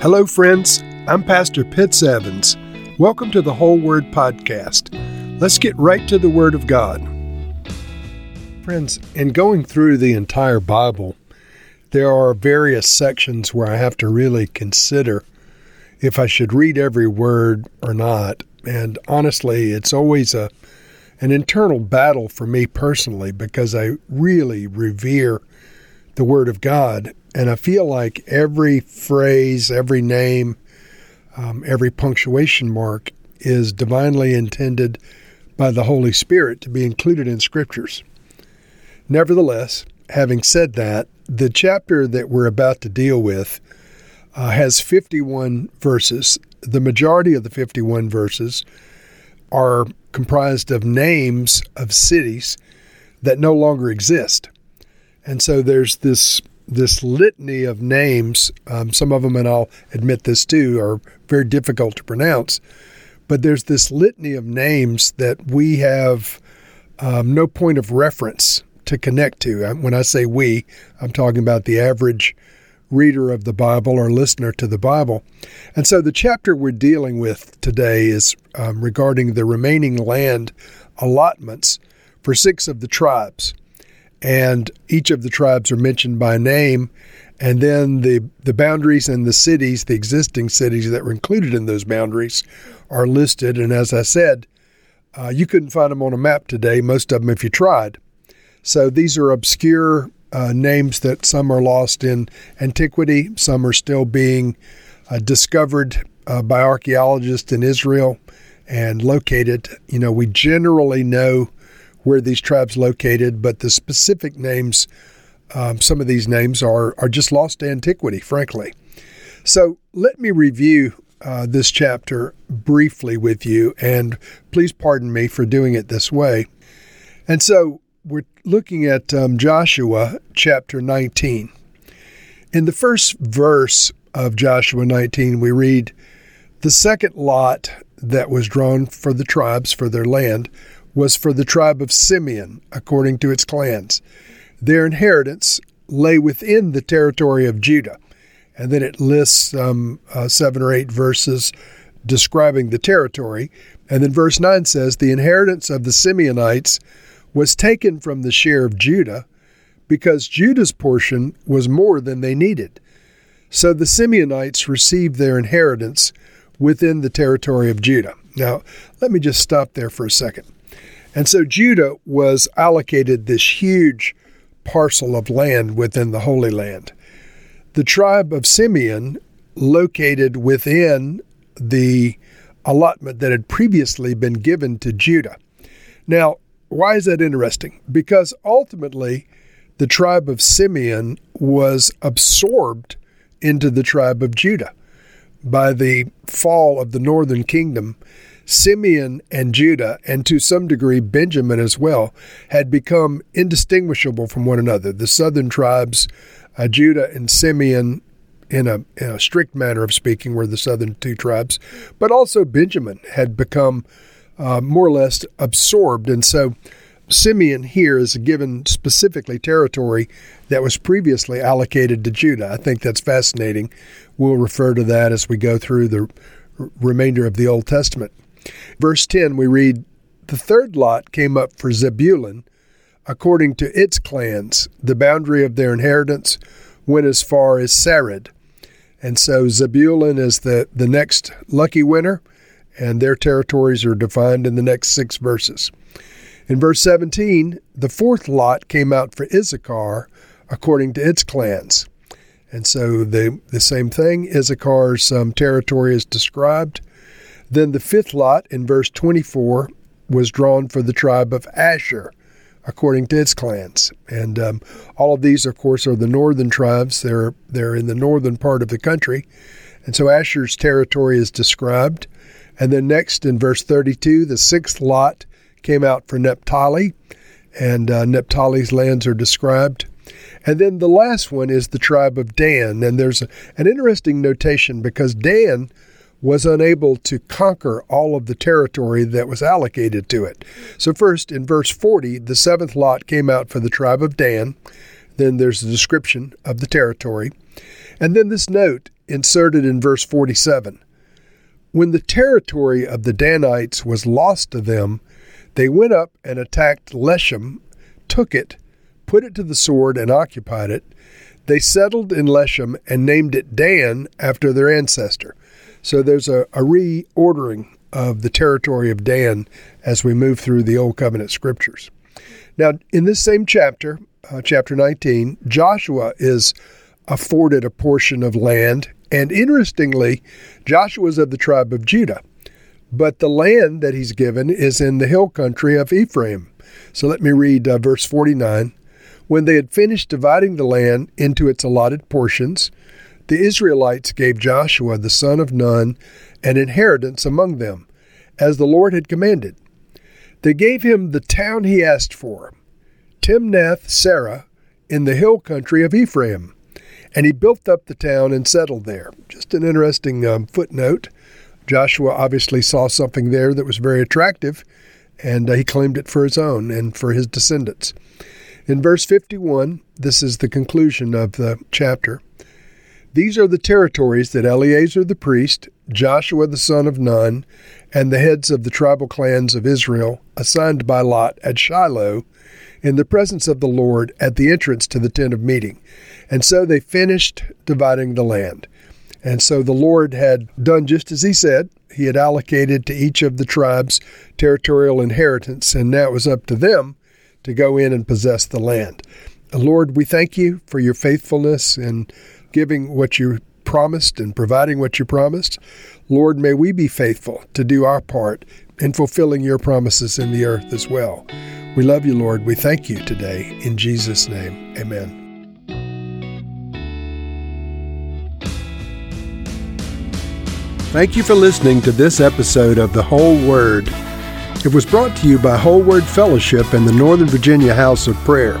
Hello, friends. I'm Pastor Pitts Evans. Welcome to the Whole Word Podcast. Let's get right to the Word of God. Friends, in going through the entire Bible, there are various sections where I have to really consider if I should read every word or not. And honestly, it's always a an internal battle for me personally because I really revere the Word of God. And I feel like every phrase, every name, um, every punctuation mark is divinely intended by the Holy Spirit to be included in Scriptures. Nevertheless, having said that, the chapter that we're about to deal with uh, has 51 verses. The majority of the 51 verses are comprised of names of cities that no longer exist. And so there's this this litany of names. Um, some of them, and I'll admit this too, are very difficult to pronounce. But there's this litany of names that we have um, no point of reference to connect to. Uh, when I say we, I'm talking about the average reader of the Bible or listener to the Bible. And so the chapter we're dealing with today is um, regarding the remaining land allotments for six of the tribes. And each of the tribes are mentioned by name. And then the, the boundaries and the cities, the existing cities that were included in those boundaries, are listed. And as I said, uh, you couldn't find them on a map today, most of them if you tried. So these are obscure uh, names that some are lost in antiquity, some are still being uh, discovered uh, by archaeologists in Israel and located. You know, we generally know where these tribes located, but the specific names, um, some of these names are are just lost to antiquity, frankly. So let me review uh, this chapter briefly with you, and please pardon me for doing it this way. And so we're looking at um, Joshua chapter 19. In the first verse of Joshua 19, we read, The second lot that was drawn for the tribes for their land was for the tribe of Simeon, according to its clans. Their inheritance lay within the territory of Judah. And then it lists um, uh, seven or eight verses describing the territory. And then verse 9 says, The inheritance of the Simeonites was taken from the share of Judah because Judah's portion was more than they needed. So the Simeonites received their inheritance within the territory of Judah. Now, let me just stop there for a second. And so Judah was allocated this huge parcel of land within the Holy Land. The tribe of Simeon, located within the allotment that had previously been given to Judah. Now, why is that interesting? Because ultimately, the tribe of Simeon was absorbed into the tribe of Judah. By the fall of the northern kingdom, Simeon and Judah, and to some degree Benjamin as well, had become indistinguishable from one another. The southern tribes, uh, Judah and Simeon, in a, in a strict manner of speaking, were the southern two tribes, but also Benjamin had become uh, more or less absorbed. And so Simeon here is given specifically territory that was previously allocated to Judah. I think that's fascinating. We'll refer to that as we go through the remainder of the Old Testament. Verse 10, we read, The third lot came up for Zebulun according to its clans. The boundary of their inheritance went as far as Sarid. And so Zebulun is the, the next lucky winner and their territories are defined in the next six verses. In verse 17, the fourth lot came out for Issachar according to its clans. And so the, the same thing, Issachar's um, territory is described. Then the fifth lot in verse 24 was drawn for the tribe of Asher according to its clans. And um, all of these, of course, are the northern tribes. They're, they're in the northern part of the country. And so Asher's territory is described. And then next in verse 32, the sixth lot came out for Naphtali, and uh, Naphtali's lands are described. And then the last one is the tribe of Dan. And there's an interesting notation because Dan was unable to conquer all of the territory that was allocated to it. So, first in verse 40, the seventh lot came out for the tribe of Dan. Then there's a description of the territory. And then this note inserted in verse 47. When the territory of the Danites was lost to them, they went up and attacked Leshem, took it, put it to the sword, and occupied it. They settled in Leshem and named it Dan after their ancestor. So there's a, a reordering of the territory of Dan as we move through the Old Covenant scriptures. Now, in this same chapter, uh, chapter 19, Joshua is afforded a portion of land, and interestingly, Joshua is of the tribe of Judah. But the land that he's given is in the hill country of Ephraim. So let me read uh, verse 49. When they had finished dividing the land into its allotted portions, the Israelites gave Joshua the son of Nun an inheritance among them, as the Lord had commanded. They gave him the town he asked for, Timnath Serah, in the hill country of Ephraim, and he built up the town and settled there. Just an interesting um, footnote. Joshua obviously saw something there that was very attractive, and uh, he claimed it for his own and for his descendants. In verse 51, this is the conclusion of the chapter. These are the territories that Eleazar the priest, Joshua the son of Nun, and the heads of the tribal clans of Israel assigned by Lot at Shiloh in the presence of the Lord at the entrance to the tent of meeting. And so they finished dividing the land. And so the Lord had done just as he said. He had allocated to each of the tribes territorial inheritance, and now it was up to them to go in and possess the land. Lord, we thank you for your faithfulness and giving what you promised and providing what you promised. Lord, may we be faithful to do our part in fulfilling your promises in the earth as well. We love you, Lord. We thank you today. In Jesus' name, amen. Thank you for listening to this episode of The Whole Word. It was brought to you by Whole Word Fellowship and the Northern Virginia House of Prayer.